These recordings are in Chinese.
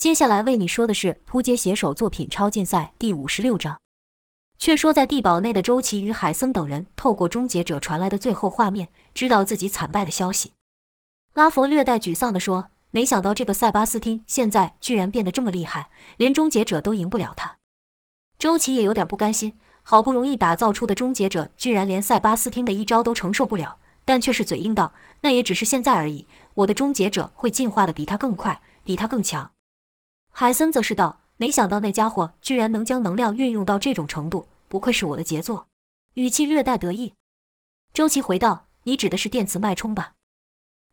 接下来为你说的是扑街写手作品超竞赛第五十六章。却说在地堡内的周琦与海森等人，透过终结者传来的最后画面，知道自己惨败的消息。拉佛略带沮丧地说：“没想到这个塞巴斯汀现在居然变得这么厉害，连终结者都赢不了他。”周琦也有点不甘心，好不容易打造出的终结者，居然连塞巴斯汀的一招都承受不了，但却是嘴硬道：“那也只是现在而已，我的终结者会进化的比他更快，比他更强。”海森则是道：“没想到那家伙居然能将能量运用到这种程度，不愧是我的杰作。”语气略带得意。周琦回道：“你指的是电磁脉冲吧？”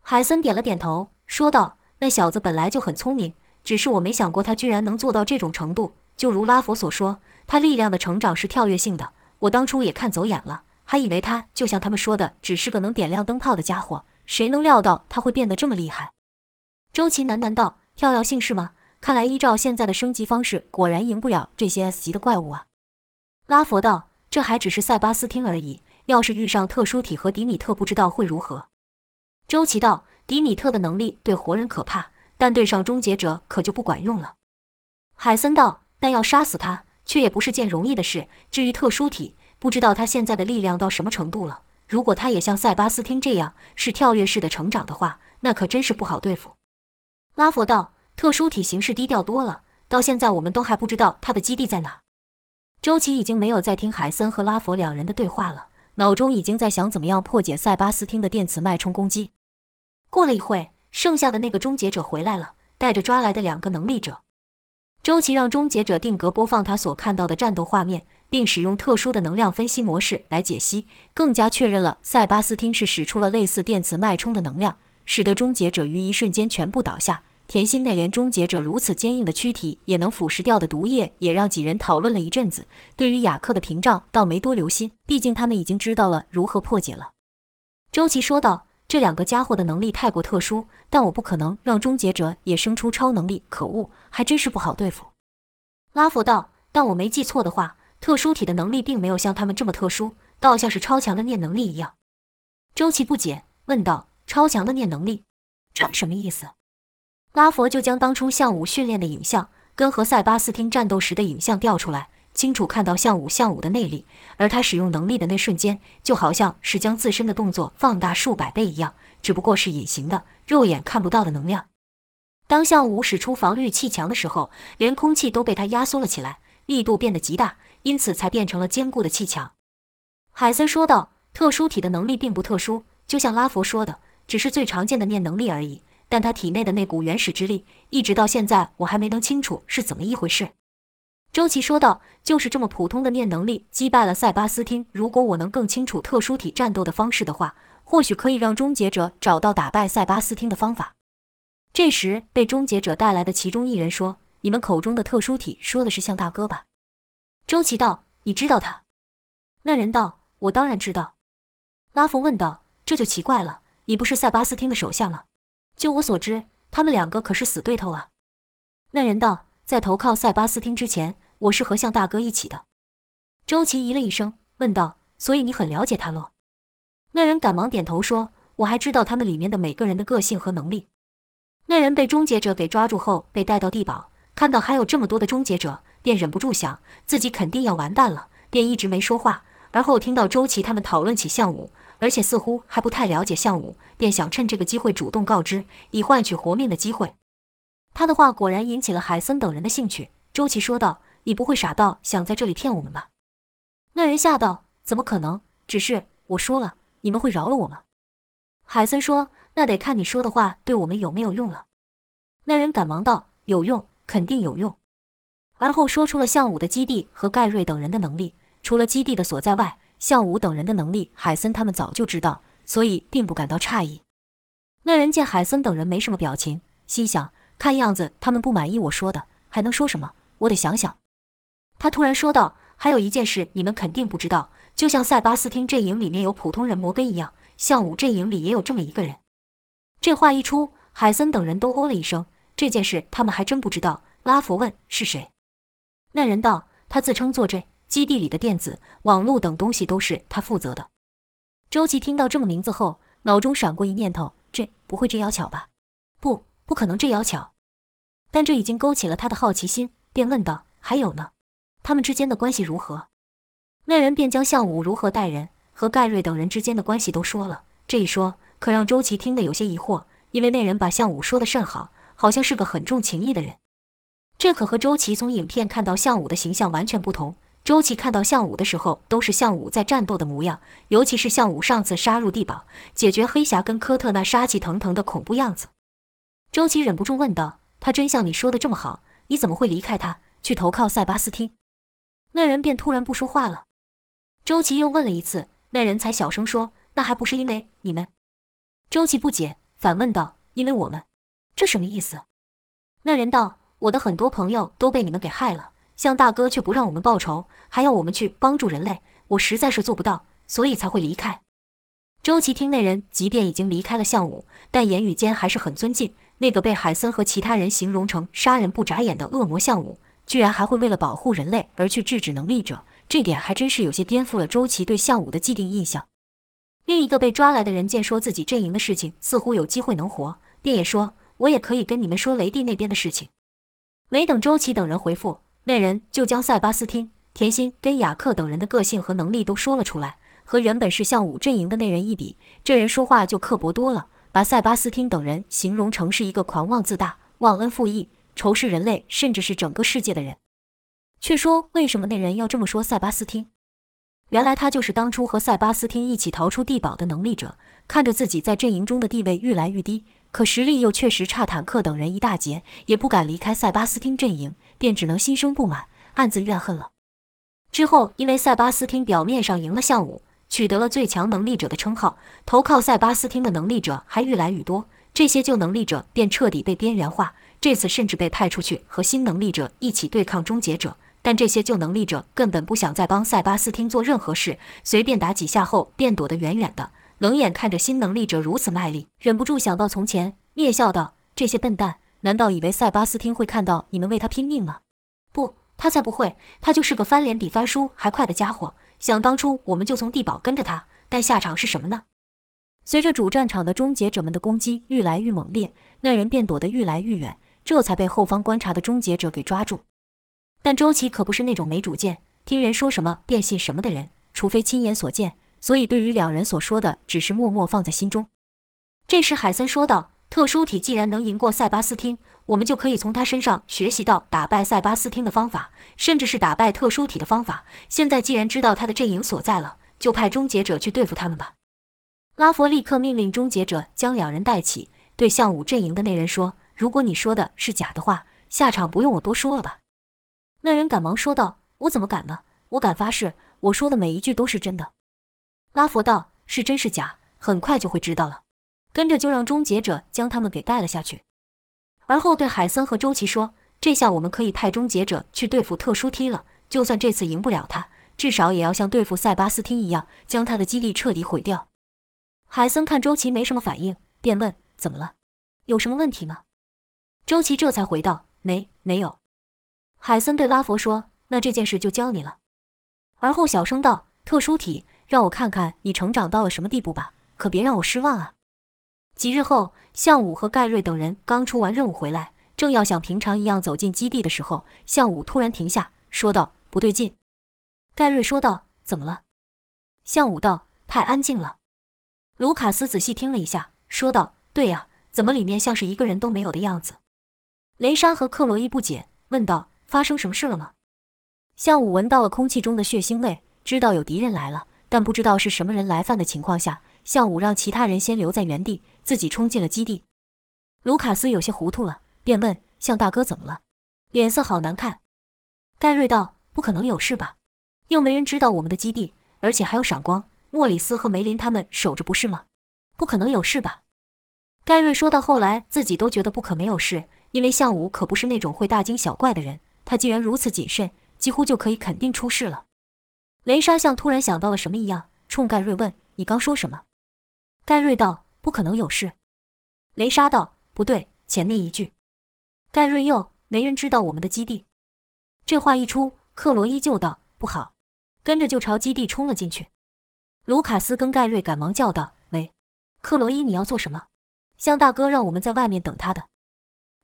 海森点了点头，说道：“那小子本来就很聪明，只是我没想过他居然能做到这种程度。就如拉佛所说，他力量的成长是跳跃性的。我当初也看走眼了，还以为他就像他们说的，只是个能点亮灯泡的家伙。谁能料到他会变得这么厉害？”周琦喃喃道：“跳跃性是吗？”看来，依照现在的升级方式，果然赢不了这些 S 级的怪物啊！拉佛道：“这还只是塞巴斯汀而已，要是遇上特殊体和迪米特，不知道会如何。”周琦道：“迪米特的能力对活人可怕，但对上终结者可就不管用了。”海森道：“但要杀死他，却也不是件容易的事。至于特殊体，不知道他现在的力量到什么程度了。如果他也像塞巴斯汀这样是跳跃式的成长的话，那可真是不好对付。”拉佛道。特殊体形式低调多了，到现在我们都还不知道他的基地在哪。周琦已经没有在听海森和拉佛两人的对话了，脑中已经在想怎么样破解塞巴斯汀的电磁脉冲攻击。过了一会，剩下的那个终结者回来了，带着抓来的两个能力者。周琦让终结者定格播放他所看到的战斗画面，并使用特殊的能量分析模式来解析，更加确认了塞巴斯汀是使出了类似电磁脉冲的能量，使得终结者于一瞬间全部倒下。甜心内连终结者如此坚硬的躯体也能腐蚀掉的毒液，也让几人讨论了一阵子。对于雅克的屏障，倒没多留心，毕竟他们已经知道了如何破解了。周琦说道：“这两个家伙的能力太过特殊，但我不可能让终结者也生出超能力。可恶，还真是不好对付。”拉佛道：“但我没记错的话，特殊体的能力并没有像他们这么特殊，倒像是超强的念能力一样。”周琦不解问道：“超强的念能力，这什么意思？”拉佛就将当初向武训练的影像跟和塞巴斯汀战斗时的影像调出来，清楚看到向武向武的内力，而他使用能力的那瞬间，就好像是将自身的动作放大数百倍一样，只不过是隐形的、肉眼看不到的能量。当向武使出防御气墙的时候，连空气都被他压缩了起来，力度变得极大，因此才变成了坚固的气墙。海森说道：“特殊体的能力并不特殊，就像拉佛说的，只是最常见的念能力而已。”但他体内的那股原始之力，一直到现在我还没能清楚是怎么一回事。周琦说道：“就是这么普通的念能力击败了塞巴斯汀。如果我能更清楚特殊体战斗的方式的话，或许可以让终结者找到打败塞巴斯汀的方法。”这时，被终结者带来的其中一人说：“你们口中的特殊体，说的是向大哥吧？”周琦道：“你知道他？”那人道：“我当然知道。”拉冯问道：“这就奇怪了，你不是塞巴斯汀的手下吗？”就我所知，他们两个可是死对头啊！那人道：“在投靠塞巴斯汀之前，我是和向大哥一起的。”周琦咦了一声，问道：“所以你很了解他喽？”那人赶忙点头说：“我还知道他们里面的每个人的个性和能力。”那人被终结者给抓住后，被带到地堡，看到还有这么多的终结者，便忍不住想自己肯定要完蛋了，便一直没说话。而后听到周琦他们讨论起项武。而且似乎还不太了解项武，便想趁这个机会主动告知，以换取活命的机会。他的话果然引起了海森等人的兴趣。周琦说道：“你不会傻到想在这里骗我们吧？”那人吓道：“怎么可能？只是我说了，你们会饶了我吗？”海森说：“那得看你说的话对我们有没有用了。”那人赶忙道：“有用，肯定有用。”而后说出了项武的基地和盖瑞等人的能力，除了基地的所在外。向武等人的能力，海森他们早就知道，所以并不感到诧异。那人见海森等人没什么表情，心想：看样子他们不满意我说的，还能说什么？我得想想。他突然说道：“还有一件事，你们肯定不知道，就像塞巴斯汀阵营里面有普通人摩根一样，向武阵营里也有这么一个人。”这话一出，海森等人都哦了一声。这件事他们还真不知道。拉佛问：“是谁？”那人道：“他自称坐镇。”基地里的电子、网络等东西都是他负责的。周琦听到这个名字后，脑中闪过一念头：这不会真妖巧吧？不，不可能真妖巧。但这已经勾起了他的好奇心，便问道：“还有呢？他们之间的关系如何？”那人便将项武如何待人和盖瑞等人之间的关系都说了。这一说，可让周琦听得有些疑惑，因为那人把项武说的甚好，好像是个很重情义的人。这可和周琦从影片看到项武的形象完全不同。周琦看到项武的时候，都是项武在战斗的模样，尤其是项武上次杀入地堡，解决黑侠跟科特那杀气腾腾的恐怖样子。周琦忍不住问道：“他真像你说的这么好？你怎么会离开他，去投靠塞巴斯汀？”那人便突然不说话了。周琦又问了一次，那人才小声说：“那还不是因为你们？”周琦不解，反问道：“因为我们？这什么意思？”那人道：“我的很多朋友都被你们给害了。”向大哥却不让我们报仇，还要我们去帮助人类，我实在是做不到，所以才会离开。周琦听那人即便已经离开了项武，但言语间还是很尊敬那个被海森和其他人形容成杀人不眨眼的恶魔项武，居然还会为了保护人类而去制止能力者，这点还真是有些颠覆了周琦对项武的既定印象。另一个被抓来的人见说自己阵营的事情似乎有机会能活，便也说：“我也可以跟你们说雷帝那边的事情。”没等周琦等人回复。那人就将塞巴斯汀、甜心跟雅克等人的个性和能力都说了出来，和原本是向武阵营的那人一比，这人说话就刻薄多了，把塞巴斯汀等人形容成是一个狂妄自大、忘恩负义、仇视人类甚至是整个世界的人。却说为什么那人要这么说塞巴斯汀？原来他就是当初和塞巴斯汀一起逃出地堡的能力者，看着自己在阵营中的地位愈来愈低，可实力又确实差坦克等人一大截，也不敢离开塞巴斯汀阵营。便只能心生不满，暗自怨恨了。之后，因为塞巴斯汀表面上赢了项武，取得了最强能力者的称号，投靠塞巴斯汀的能力者还愈来愈多，这些旧能力者便彻底被边缘化。这次甚至被派出去和新能力者一起对抗终结者，但这些旧能力者根本不想再帮塞巴斯汀做任何事，随便打几下后便躲得远远的，冷眼看着新能力者如此卖力，忍不住想到从前，蔑笑道：“这些笨蛋。”难道以为塞巴斯汀会看到你们为他拼命吗？不，他才不会。他就是个翻脸比翻书还快的家伙。想当初我们就从地堡跟着他，但下场是什么呢？随着主战场的终结者们的攻击愈来愈猛烈，那人便躲得愈来愈远，这才被后方观察的终结者给抓住。但周琦可不是那种没主见、听人说什么便信什么的人，除非亲眼所见。所以对于两人所说的，只是默默放在心中。这时海森说道。特殊体既然能赢过塞巴斯汀，我们就可以从他身上学习到打败塞巴斯汀的方法，甚至是打败特殊体的方法。现在既然知道他的阵营所在了，就派终结者去对付他们吧。拉佛立刻命令终结者将两人带起，对向武阵营的那人说：“如果你说的是假的话，下场不用我多说了吧？”那人赶忙说道：“我怎么敢呢？我敢发誓，我说的每一句都是真的。”拉佛道：“是真是假，很快就会知道了。”跟着就让终结者将他们给带了下去，而后对海森和周琦说：“这下我们可以派终结者去对付特殊 T 了。就算这次赢不了他，至少也要像对付塞巴斯汀一样，将他的基地彻底毁掉。”海森看周琦没什么反应，便问：“怎么了？有什么问题吗？”周琦这才回道：“没，没有。”海森对拉佛说：“那这件事就交你了。”而后小声道：“特殊体，让我看看你成长到了什么地步吧，可别让我失望啊。”几日后，向武和盖瑞等人刚出完任务回来，正要像平常一样走进基地的时候，向武突然停下，说道：“不对劲。”盖瑞说道：“怎么了？”向武道：“太安静了。”卢卡斯仔细听了一下，说道：“对呀，怎么里面像是一个人都没有的样子？”雷莎和克洛伊不解，问道：“发生什么事了吗？”向武闻到了空气中的血腥味，知道有敌人来了，但不知道是什么人来犯的情况下。向武让其他人先留在原地，自己冲进了基地。卢卡斯有些糊涂了，便问向大哥怎么了，脸色好难看。盖瑞道：“不可能有事吧？又没人知道我们的基地，而且还有闪光，莫里斯和梅林他们守着，不是吗？不可能有事吧？”盖瑞说到后来，自己都觉得不可没有事，因为向武可不是那种会大惊小怪的人。他既然如此谨慎，几乎就可以肯定出事了。雷莎像突然想到了什么一样，冲盖瑞问：“你刚说什么？”盖瑞道：“不可能有事。”雷莎道：“不对，前面一句。”盖瑞又：“没人知道我们的基地。”这话一出，克罗伊就道：“不好！”跟着就朝基地冲了进去。卢卡斯跟盖瑞赶忙叫道：“喂，克罗伊，你要做什么？向大哥让我们在外面等他的。”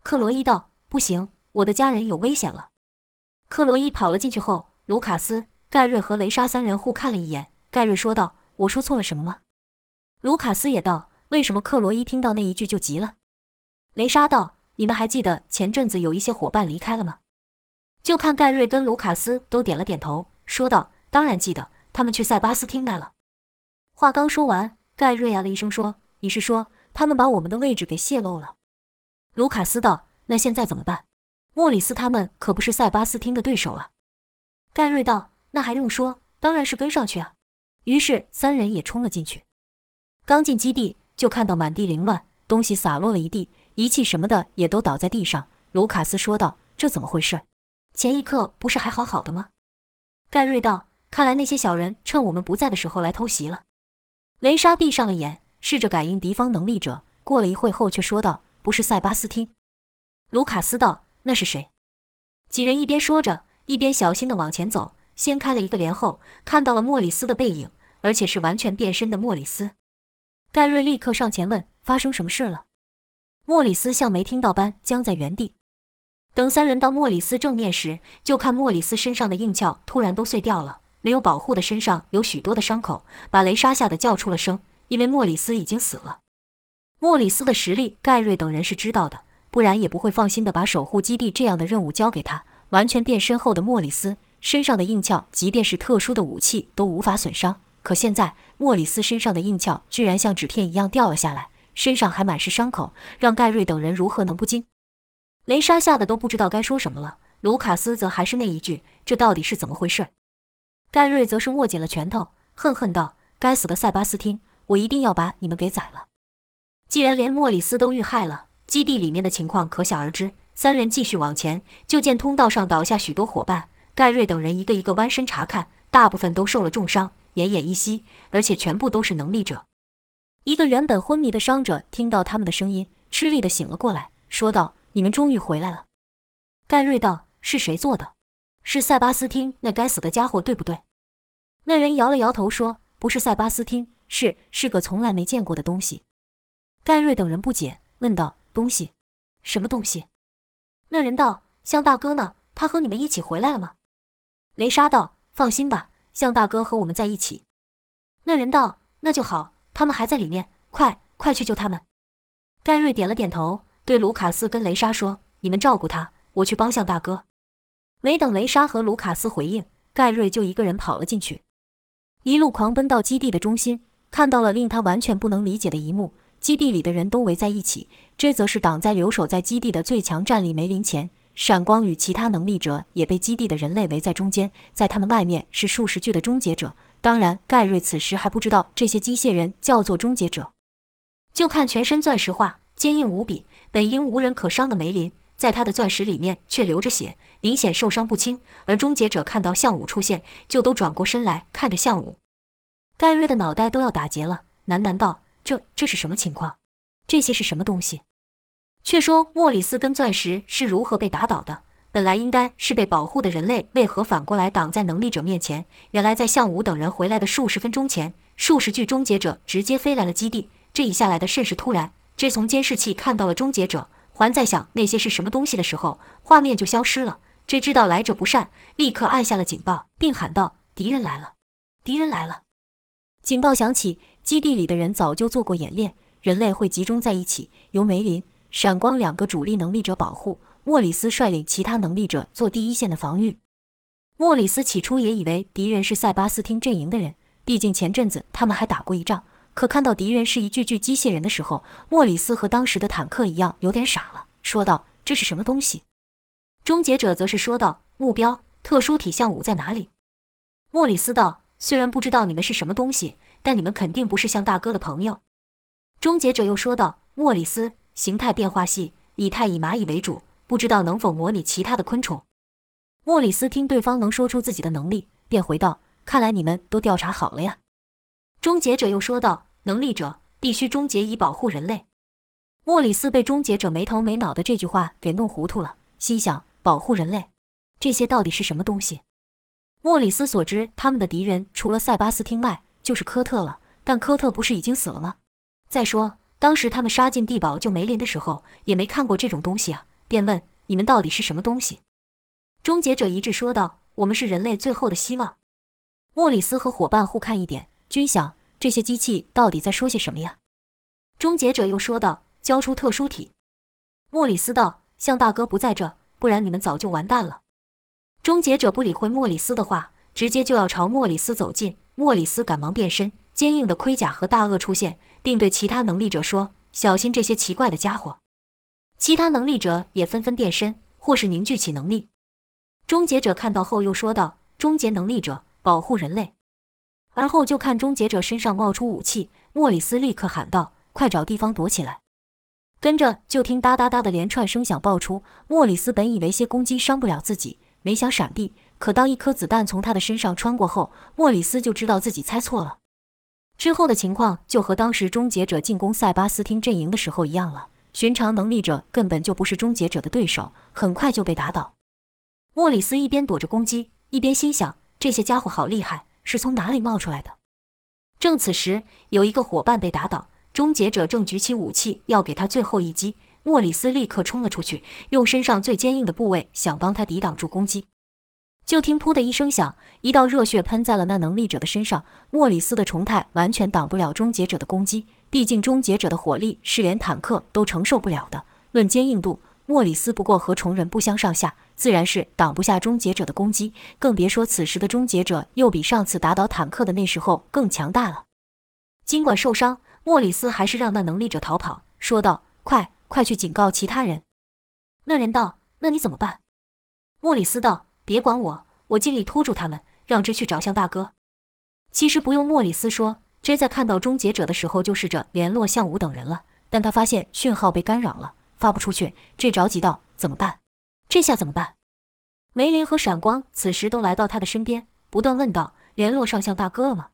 克罗伊道：“不行，我的家人有危险了。克罗伊跑了进去后，卢卡斯、盖瑞和雷莎三人互看了一眼。盖瑞说道：“我说错了什么吗？”卢卡斯也道：“为什么？”克罗伊听到那一句就急了。雷莎道：“你们还记得前阵子有一些伙伴离开了吗？”就看盖瑞跟卢卡斯都点了点头，说道：“当然记得，他们去塞巴斯汀那了。”话刚说完，盖瑞啊了一声说：“你是说他们把我们的位置给泄露了？”卢卡斯道：“那现在怎么办？莫里斯他们可不是塞巴斯汀的对手啊。”盖瑞道：“那还用说？当然是跟上去啊！”于是三人也冲了进去。刚进基地，就看到满地凌乱，东西洒落了一地，仪器什么的也都倒在地上。卢卡斯说道：“这怎么回事？前一刻不是还好好的吗？”盖瑞道：“看来那些小人趁我们不在的时候来偷袭了。”雷莎闭上了眼，试着感应敌方能力者。过了一会后，却说道：“不是塞巴斯汀。”卢卡斯道：“那是谁？”几人一边说着，一边小心地往前走。掀开了一个帘后，看到了莫里斯的背影，而且是完全变身的莫里斯。盖瑞立刻上前问：“发生什么事了？”莫里斯像没听到般僵在原地。等三人到莫里斯正面时，就看莫里斯身上的硬壳突然都碎掉了。没有保护的身上有许多的伤口，把雷莎吓得叫出了声，因为莫里斯已经死了。莫里斯的实力，盖瑞等人是知道的，不然也不会放心的把守护基地这样的任务交给他。完全变身后的莫里斯身上的硬壳，即便是特殊的武器都无法损伤。可现在，莫里斯身上的硬壳居然像纸片一样掉了下来，身上还满是伤口，让盖瑞等人如何能不惊？雷莎吓得都不知道该说什么了。卢卡斯则还是那一句：“这到底是怎么回事？”盖瑞则是握紧了拳头，恨恨道：“该死的塞巴斯汀，我一定要把你们给宰了！”既然连莫里斯都遇害了，基地里面的情况可想而知。三人继续往前，就见通道上倒下许多伙伴。盖瑞等人一个一个弯身查看，大部分都受了重伤，奄奄一息，而且全部都是能力者。一个原本昏迷的伤者听到他们的声音，吃力的醒了过来，说道：“你们终于回来了。”盖瑞道：“是谁做的？”是塞巴斯汀那该死的家伙，对不对？那人摇了摇头说：“不是塞巴斯汀，是是个从来没见过的东西。”盖瑞等人不解，问道：“东西？什么东西？”那人道：“像大哥呢？他和你们一起回来了吗？”雷莎道：“放心吧，向大哥和我们在一起。”那人道：“那就好，他们还在里面，快快去救他们。”盖瑞点了点头，对卢卡斯跟雷莎说：“你们照顾他，我去帮向大哥。”没等雷莎和卢卡斯回应，盖瑞就一个人跑了进去，一路狂奔到基地的中心，看到了令他完全不能理解的一幕：基地里的人都围在一起，这则是挡在留守在基地的最强战力梅林前。闪光与其他能力者也被基地的人类围在中间，在他们外面是数十具的终结者。当然，盖瑞此时还不知道这些机械人叫做终结者。就看全身钻石化、坚硬无比，本应无人可伤的梅林。在他的钻石里面却流着血，明显受伤不轻。而终结者看到项武出现，就都转过身来看着项武。盖瑞的脑袋都要打结了，喃喃道：“这这是什么情况？这些是什么东西？”却说莫里斯跟钻石是如何被打倒的？本来应该是被保护的人类，为何反过来挡在能力者面前？原来在向武等人回来的数十分钟前，数十具终结者直接飞来了基地。这一下来的甚是突然。这从监视器看到了终结者。还在想那些是什么东西的时候，画面就消失了。这知道来者不善，立刻按下了警报，并喊道：“敌人来了！敌人来了！”警报响起，基地里的人早就做过演练，人类会集中在一起，由梅林、闪光两个主力能力者保护，莫里斯率领其他能力者做第一线的防御。莫里斯起初也以为敌人是塞巴斯汀阵营的人，毕竟前阵子他们还打过一仗。可看到敌人是一具具机械人的时候，莫里斯和当时的坦克一样，有点傻了，说道：“这是什么东西？”终结者则是说道：“目标特殊体相武在哪里？”莫里斯道：“虽然不知道你们是什么东西，但你们肯定不是向大哥的朋友。”终结者又说道：“莫里斯，形态变化系，以太以蚂蚁为主，不知道能否模拟其他的昆虫。”莫里斯听对方能说出自己的能力，便回道：“看来你们都调查好了呀。”终结者又说道：“能力者必须终结以保护人类。”莫里斯被终结者没头没脑的这句话给弄糊涂了，心想：“保护人类，这些到底是什么东西？”莫里斯所知，他们的敌人除了塞巴斯汀外，就是科特了。但科特不是已经死了吗？再说，当时他们杀进地堡救梅林的时候，也没看过这种东西啊。便问：“你们到底是什么东西？”终结者一致说道：“我们是人类最后的希望。”莫里斯和伙伴互看一点，均想这些机器到底在说些什么呀？终结者又说道：“交出特殊体。”莫里斯道：“向大哥不在这，不然你们早就完蛋了。”终结者不理会莫里斯的话，直接就要朝莫里斯走近。莫里斯赶忙变身，坚硬的盔甲和大鳄出现，并对其他能力者说：“小心这些奇怪的家伙。”其他能力者也纷纷变身，或是凝聚起能力。终结者看到后又说道：“终结能力者，保护人类。”而后就看终结者身上冒出武器，莫里斯立刻喊道：“快找地方躲起来！”跟着就听哒哒哒的连串声响爆出。莫里斯本以为些攻击伤不了自己，没想闪避，可当一颗子弹从他的身上穿过后，莫里斯就知道自己猜错了。之后的情况就和当时终结者进攻塞巴斯汀阵营的时候一样了。寻常能力者根本就不是终结者的对手，很快就被打倒。莫里斯一边躲着攻击，一边心想：这些家伙好厉害，是从哪里冒出来的？正此时，有一个伙伴被打倒，终结者正举起武器要给他最后一击。莫里斯立刻冲了出去，用身上最坚硬的部位想帮他抵挡住攻击。就听“噗”的一声响，一道热血喷在了那能力者的身上。莫里斯的重态完全挡不了终结者的攻击。毕竟终结者的火力是连坦克都承受不了的。论坚硬度，莫里斯不过和虫人不相上下，自然是挡不下终结者的攻击。更别说此时的终结者又比上次打倒坦克的那时候更强大了。尽管受伤，莫里斯还是让那能力者逃跑，说道：“快，快去警告其他人。”那人道：“那你怎么办？”莫里斯道：“别管我，我尽力拖住他们，让之去找向大哥。”其实不用莫里斯说。J 在看到终结者的时候，就试着联络向武等人了，但他发现讯号被干扰了，发不出去。J 着急道：“怎么办？这下怎么办？”梅林和闪光此时都来到他的身边，不断问道：“联络上向大哥了吗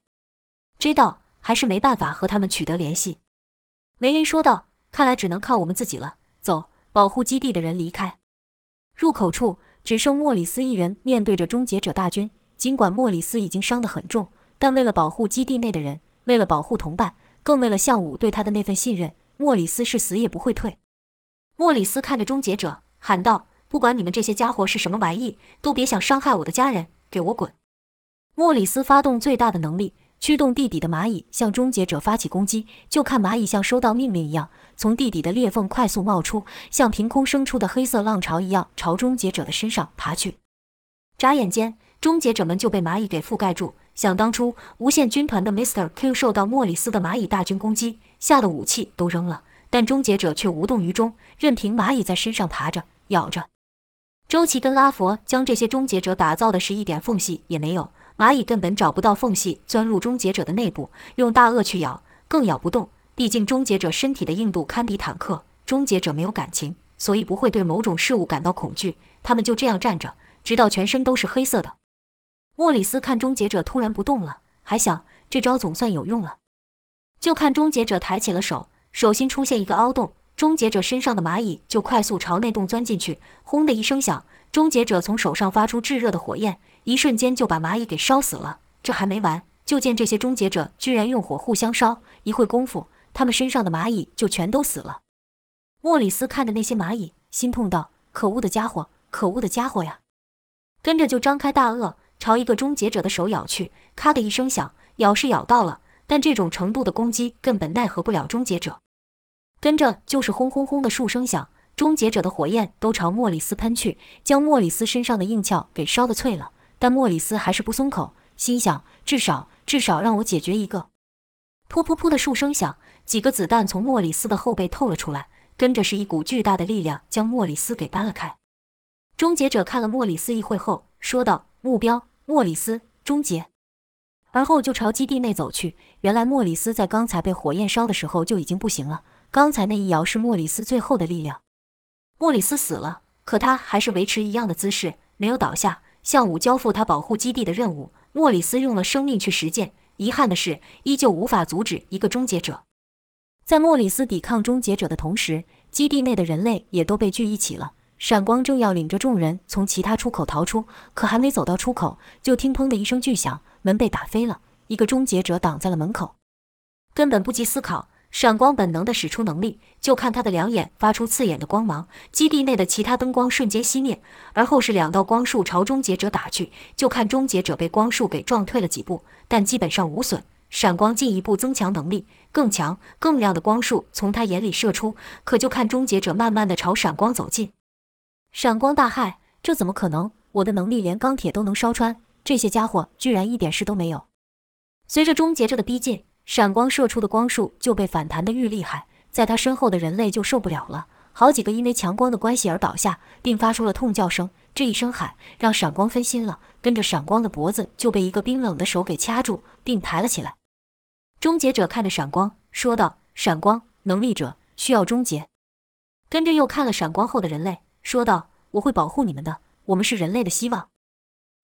？”J 道：“还是没办法和他们取得联系。”梅林说道：“看来只能靠我们自己了。走，保护基地的人离开。”入口处只剩莫里斯一人，面对着终结者大军。尽管莫里斯已经伤得很重，但为了保护基地内的人。为了保护同伴，更为了向武对他的那份信任，莫里斯是死也不会退。莫里斯看着终结者，喊道：“不管你们这些家伙是什么玩意，都别想伤害我的家人，给我滚！”莫里斯发动最大的能力，驱动地底的蚂蚁向终结者发起攻击。就看蚂蚁像收到命令一样，从地底的裂缝快速冒出，像凭空生出的黑色浪潮一样朝终结者的身上爬去。眨眼间，终结者们就被蚂蚁给覆盖住。想当初，无限军团的 Mr. Q 受到莫里斯的蚂蚁大军攻击，吓得武器都扔了，但终结者却无动于衷，任凭蚂蚁在身上爬着、咬着。周琦跟拉佛将这些终结者打造的是一点缝隙也没有，蚂蚁根本找不到缝隙钻入终结者的内部，用大颚去咬更咬不动。毕竟终结者身体的硬度堪比坦克，终结者没有感情，所以不会对某种事物感到恐惧。他们就这样站着，直到全身都是黑色的。莫里斯看终结者突然不动了，还想这招总算有用了。就看终结者抬起了手，手心出现一个凹洞，终结者身上的蚂蚁就快速朝内洞钻进去。轰的一声响，终结者从手上发出炙热的火焰，一瞬间就把蚂蚁给烧死了。这还没完，就见这些终结者居然用火互相烧，一会功夫，他们身上的蚂蚁就全都死了。莫里斯看着那些蚂蚁，心痛道：“可恶的家伙，可恶的家伙呀！”跟着就张开大颚。朝一个终结者的手咬去，咔的一声响，咬是咬到了，但这种程度的攻击根本奈何不了终结者。跟着就是轰轰轰的数声响，终结者的火焰都朝莫里斯喷去，将莫里斯身上的硬壳给烧得脆了。但莫里斯还是不松口，心想：至少至少让我解决一个。噗噗噗的数声响，几个子弹从莫里斯的后背透了出来，跟着是一股巨大的力量将莫里斯给搬了开。终结者看了莫里斯一会后，说道：“目标。”莫里斯终结，而后就朝基地内走去。原来莫里斯在刚才被火焰烧的时候就已经不行了，刚才那一摇是莫里斯最后的力量。莫里斯死了，可他还是维持一样的姿势，没有倒下。向武交付他保护基地的任务，莫里斯用了生命去实践。遗憾的是，依旧无法阻止一个终结者。在莫里斯抵抗终结者的同时，基地内的人类也都被聚一起了。闪光正要领着众人从其他出口逃出，可还没走到出口，就听“砰”的一声巨响，门被打飞了，一个终结者挡在了门口。根本不及思考，闪光本能的使出能力，就看他的两眼发出刺眼的光芒，基地内的其他灯光瞬间熄灭，而后是两道光束朝终结者打去，就看终结者被光束给撞退了几步，但基本上无损。闪光进一步增强能力，更强、更亮的光束从他眼里射出，可就看终结者慢慢的朝闪光走近。闪光大骇，这怎么可能？我的能力连钢铁都能烧穿，这些家伙居然一点事都没有。随着终结者的逼近。闪光射出的光束就被反弹的愈厉害，在他身后的人类就受不了了，好几个因为强光的关系而倒下，并发出了痛叫声。这一声喊让闪光分心了，跟着闪光的脖子就被一个冰冷的手给掐住，并抬了起来。终结者看着闪光说道：“闪光能力者需要终结。”跟着又看了闪光后的人类，说道：“我会保护你们的，我们是人类的希望。”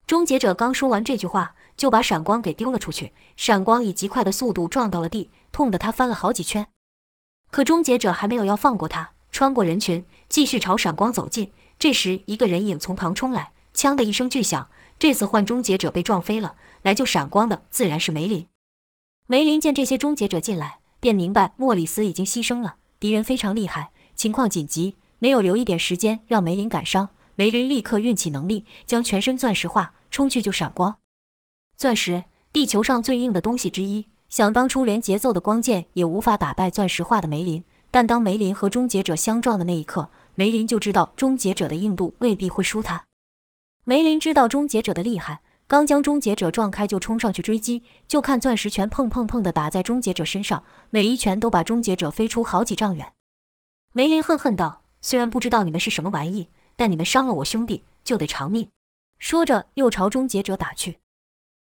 终结者刚说完这句话。就把闪光给丢了出去，闪光以极快的速度撞到了地，痛得他翻了好几圈。可终结者还没有要放过他，穿过人群，继续朝闪光走近。这时，一个人影从旁冲来，枪的一声巨响，这次换终结者被撞飞了。来救闪光的自然是梅林。梅林见这些终结者进来，便明白莫里斯已经牺牲了，敌人非常厉害，情况紧急，没有留一点时间让梅林感伤。梅林立刻运起能力，将全身钻石化，冲去就闪光。钻石，地球上最硬的东西之一。想当初，连节奏的光剑也无法打败钻石化的梅林。但当梅林和终结者相撞的那一刻，梅林就知道终结者的硬度未必会输他。梅林知道终结者的厉害，刚将终结者撞开，就冲上去追击。就看钻石拳砰砰砰的打在终结者身上，每一拳都把终结者飞出好几丈远。梅林恨恨道：“虽然不知道你们是什么玩意，但你们伤了我兄弟，就得偿命。”说着，又朝终结者打去。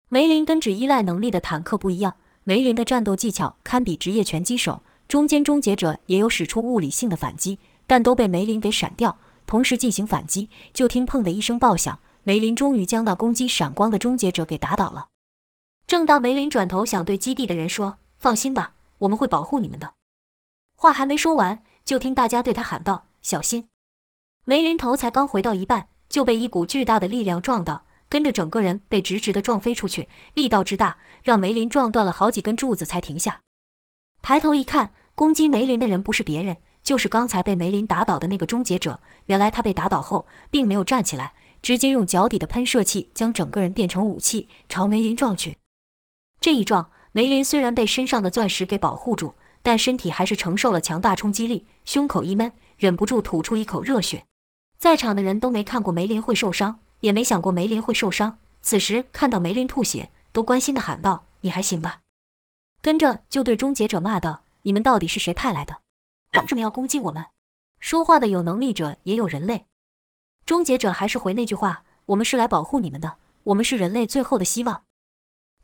梅林跟只依赖能力的坦克不一样，梅林的战斗技巧堪比职业拳击手。中间终结者也有使出物理性的反击，但都被梅林给闪掉。同时进行反击，就听砰的一声爆响，梅林终于将那攻击闪光的终结者给打倒了。正当梅林转头想对基地的人说：“放心吧，我们会保护你们的。”话还没说完，就听大家对他喊道：“小心！”梅林头才刚回到一半，就被一股巨大的力量撞到。跟着整个人被直直的撞飞出去，力道之大，让梅林撞断了好几根柱子才停下。抬头一看，攻击梅林的人不是别人，就是刚才被梅林打倒的那个终结者。原来他被打倒后，并没有站起来，直接用脚底的喷射器将整个人变成武器，朝梅林撞去。这一撞，梅林虽然被身上的钻石给保护住，但身体还是承受了强大冲击力，胸口一闷，忍不住吐出一口热血。在场的人都没看过梅林会受伤。也没想过梅林会受伤。此时看到梅林吐血，都关心的喊道：“你还行吧？”跟着就对终结者骂道：“你们到底是谁派来的？凭什么要攻击我们？”说话的有能力者，也有人类。终结者还是回那句话：“我们是来保护你们的，我们是人类最后的希望。”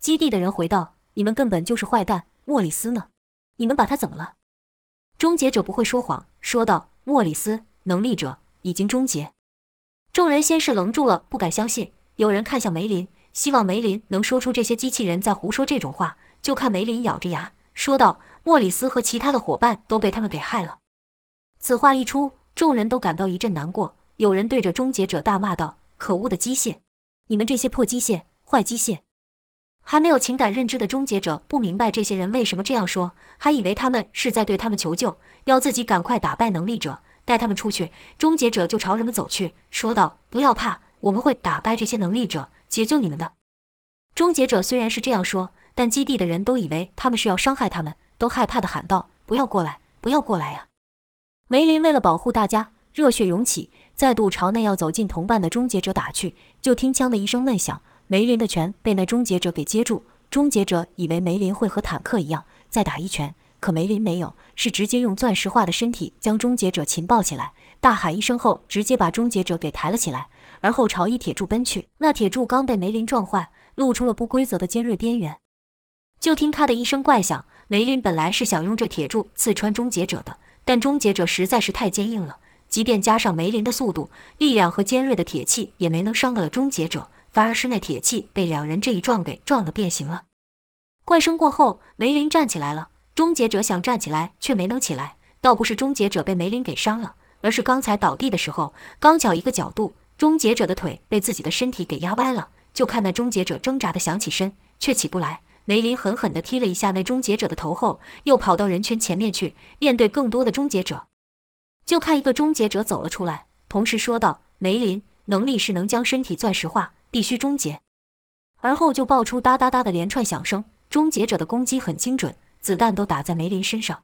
基地的人回道：“你们根本就是坏蛋。莫里斯呢？你们把他怎么了？”终结者不会说谎，说道：“莫里斯，能力者已经终结。”众人先是愣住了，不敢相信。有人看向梅林，希望梅林能说出这些机器人在胡说这种话。就看梅林咬着牙说道：“莫里斯和其他的伙伴都被他们给害了。”此话一出，众人都感到一阵难过。有人对着终结者大骂道：“可恶的机械！你们这些破机械，坏机械！”还没有情感认知的终结者不明白这些人为什么这样说，还以为他们是在对他们求救，要自己赶快打败能力者。带他们出去，终结者就朝人们走去，说道：“不要怕，我们会打败这些能力者，解救你们的。”终结者虽然是这样说，但基地的人都以为他们是要伤害他们，都害怕的喊道：“不要过来，不要过来呀！”梅林为了保护大家，热血涌起，再度朝那要走进同伴的终结者打去。就听枪的一声闷响，梅林的拳被那终结者给接住。终结者以为梅林会和坦克一样再打一拳。可梅林没有，是直接用钻石化的身体将终结者擒抱起来，大喊一声后，直接把终结者给抬了起来，而后朝一铁柱奔去。那铁柱刚被梅林撞坏，露出了不规则的尖锐边缘。就听咔的一声怪响，梅林本来是想用这铁柱刺穿终结者的，但终结者实在是太坚硬了，即便加上梅林的速度、力量和尖锐的铁器，也没能伤得了终结者，反而是那铁器被两人这一撞给撞得变形了。怪声过后，梅林站起来了。终结者想站起来，却没能起来。倒不是终结者被梅林给伤了，而是刚才倒地的时候，刚巧一个角度，终结者的腿被自己的身体给压歪了。就看那终结者挣扎的想起身，却起不来。梅林狠狠地踢了一下那终结者的头后，又跑到人群前面去面对更多的终结者。就看一个终结者走了出来，同时说道：“梅林，能力是能将身体钻石化，必须终结。”而后就爆出哒哒哒的连串响声。终结者的攻击很精准，子弹都打在梅林身上。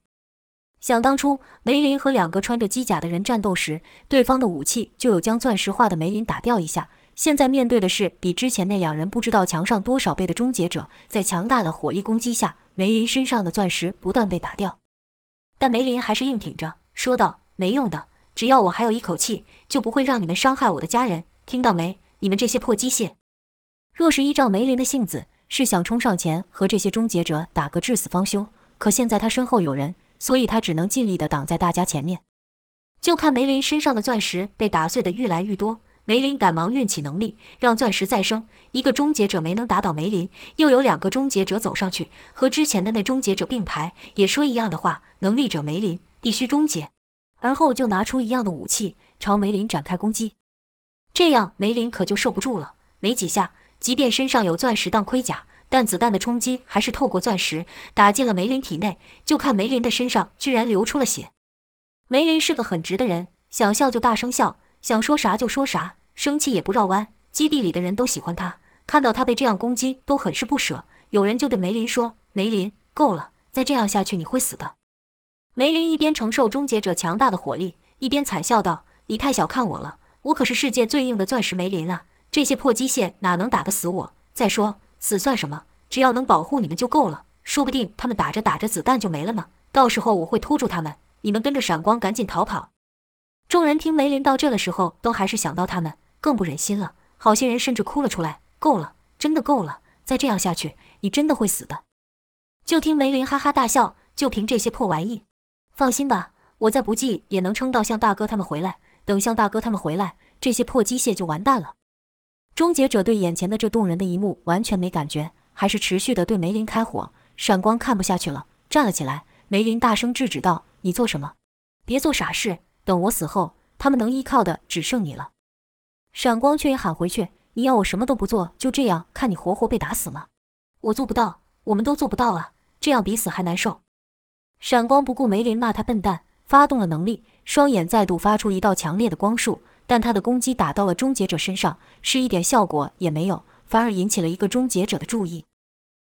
想当初，梅林和两个穿着机甲的人战斗时，对方的武器就有将钻石化的梅林打掉一下。现在面对的是比之前那两人不知道强上多少倍的终结者，在强大的火力攻击下，梅林身上的钻石不断被打掉。但梅林还是硬挺着，说道：“没用的，只要我还有一口气，就不会让你们伤害我的家人，听到没？你们这些破机械！”若是依照梅林的性子，是想冲上前和这些终结者打个至死方休。可现在他身后有人。所以他只能尽力的挡在大家前面，就看梅林身上的钻石被打碎的愈来愈多。梅林赶忙运起能力，让钻石再生。一个终结者没能打倒梅林，又有两个终结者走上去，和之前的那终结者并排，也说一样的话：能力者梅林必须终结。而后就拿出一样的武器，朝梅林展开攻击。这样梅林可就受不住了，没几下，即便身上有钻石当盔甲。但子弹的冲击还是透过钻石打进了梅林体内，就看梅林的身上居然流出了血。梅林是个很直的人，想笑就大声笑，想说啥就说啥，生气也不绕弯。基地里的人都喜欢他，看到他被这样攻击都很是不舍。有人就对梅林说：“梅林，够了，再这样下去你会死的。”梅林一边承受终结者强大的火力，一边惨笑道：“你太小看我了，我可是世界最硬的钻石梅林啊！这些破机械哪能打得死我？再说……”死算什么？只要能保护你们就够了。说不定他们打着打着子弹就没了呢。到时候我会拖住他们，你们跟着闪光赶紧逃跑。众人听梅林到这的时候，都还是想到他们，更不忍心了。好些人甚至哭了出来。够了，真的够了！再这样下去，你真的会死的。就听梅林哈哈大笑，就凭这些破玩意，放心吧，我再不济也能撑到向大哥他们回来。等向大哥他们回来，这些破机械就完蛋了。终结者对眼前的这动人的一幕完全没感觉，还是持续的对梅林开火。闪光看不下去了，站了起来。梅林大声制止道：“你做什么？别做傻事！等我死后，他们能依靠的只剩你了。”闪光却也喊回去：“你要我什么都不做，就这样看你活活被打死吗？我做不到，我们都做不到啊！这样比死还难受。”闪光不顾梅林骂他笨蛋，发动了能力，双眼再度发出一道强烈的光束。但他的攻击打到了终结者身上，是一点效果也没有，反而引起了一个终结者的注意。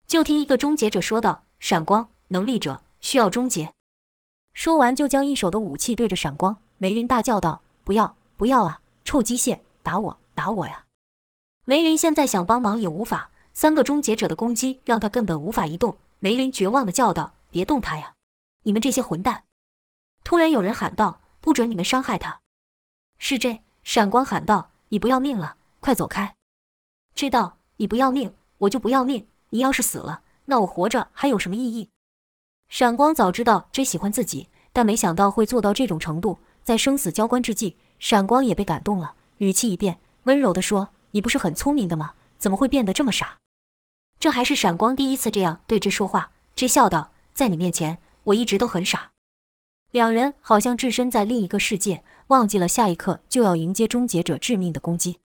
就听一个终结者说道：“闪光能力者需要终结。”说完就将一手的武器对着闪光。梅林大叫道：“不要不要啊！臭机械，打我打我呀！”梅林现在想帮忙也无法，三个终结者的攻击让他根本无法移动。梅林绝望地叫道：“别动他呀！你们这些混蛋！”突然有人喊道：“不准你们伤害他！”是这，闪光喊道：“你不要命了，快走开！”知道你不要命，我就不要命。你要是死了，那我活着还有什么意义？闪光早知道 J 喜欢自己，但没想到会做到这种程度。在生死交关之际，闪光也被感动了，语气一变，温柔地说：“你不是很聪明的吗？怎么会变得这么傻？”这还是闪光第一次这样对 J 说话。J 笑道：“在你面前，我一直都很傻。”两人好像置身在另一个世界。忘记了下一刻就要迎接终结者致命的攻击。